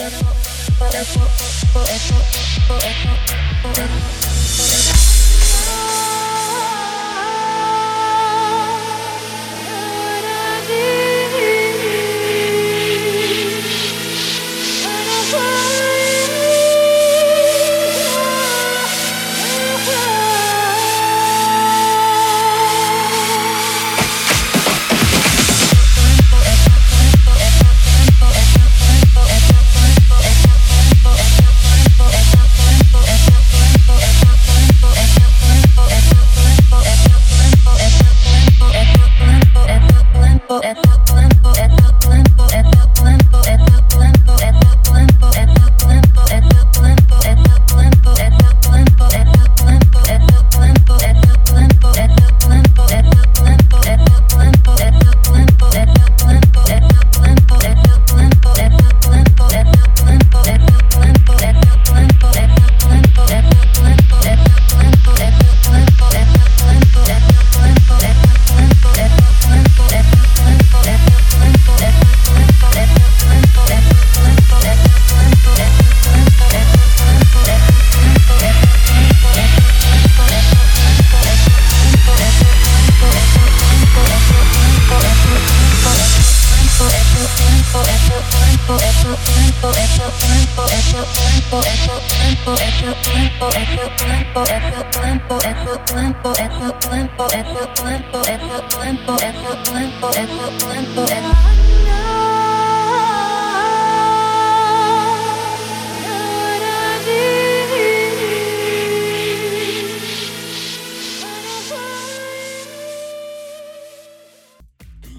Por eso, por eso, por eso, por eso, por eso.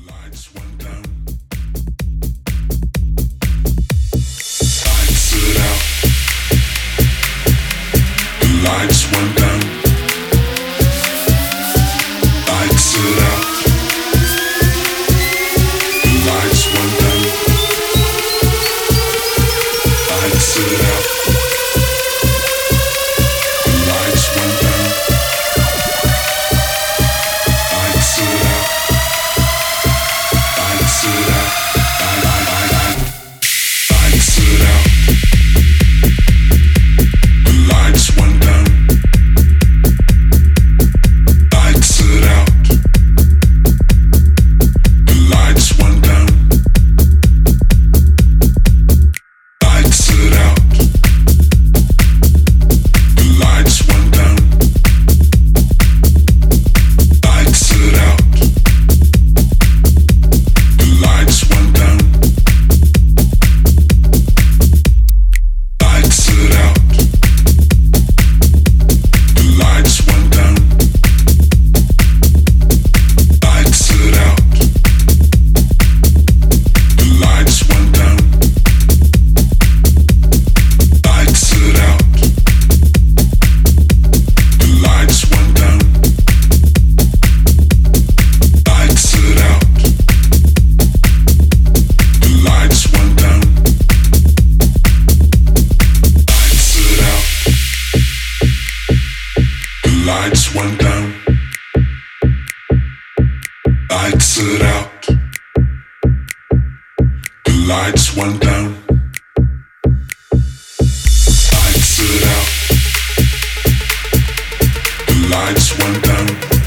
Lights lights are out. The lights went down. Lights are out. The lights went down.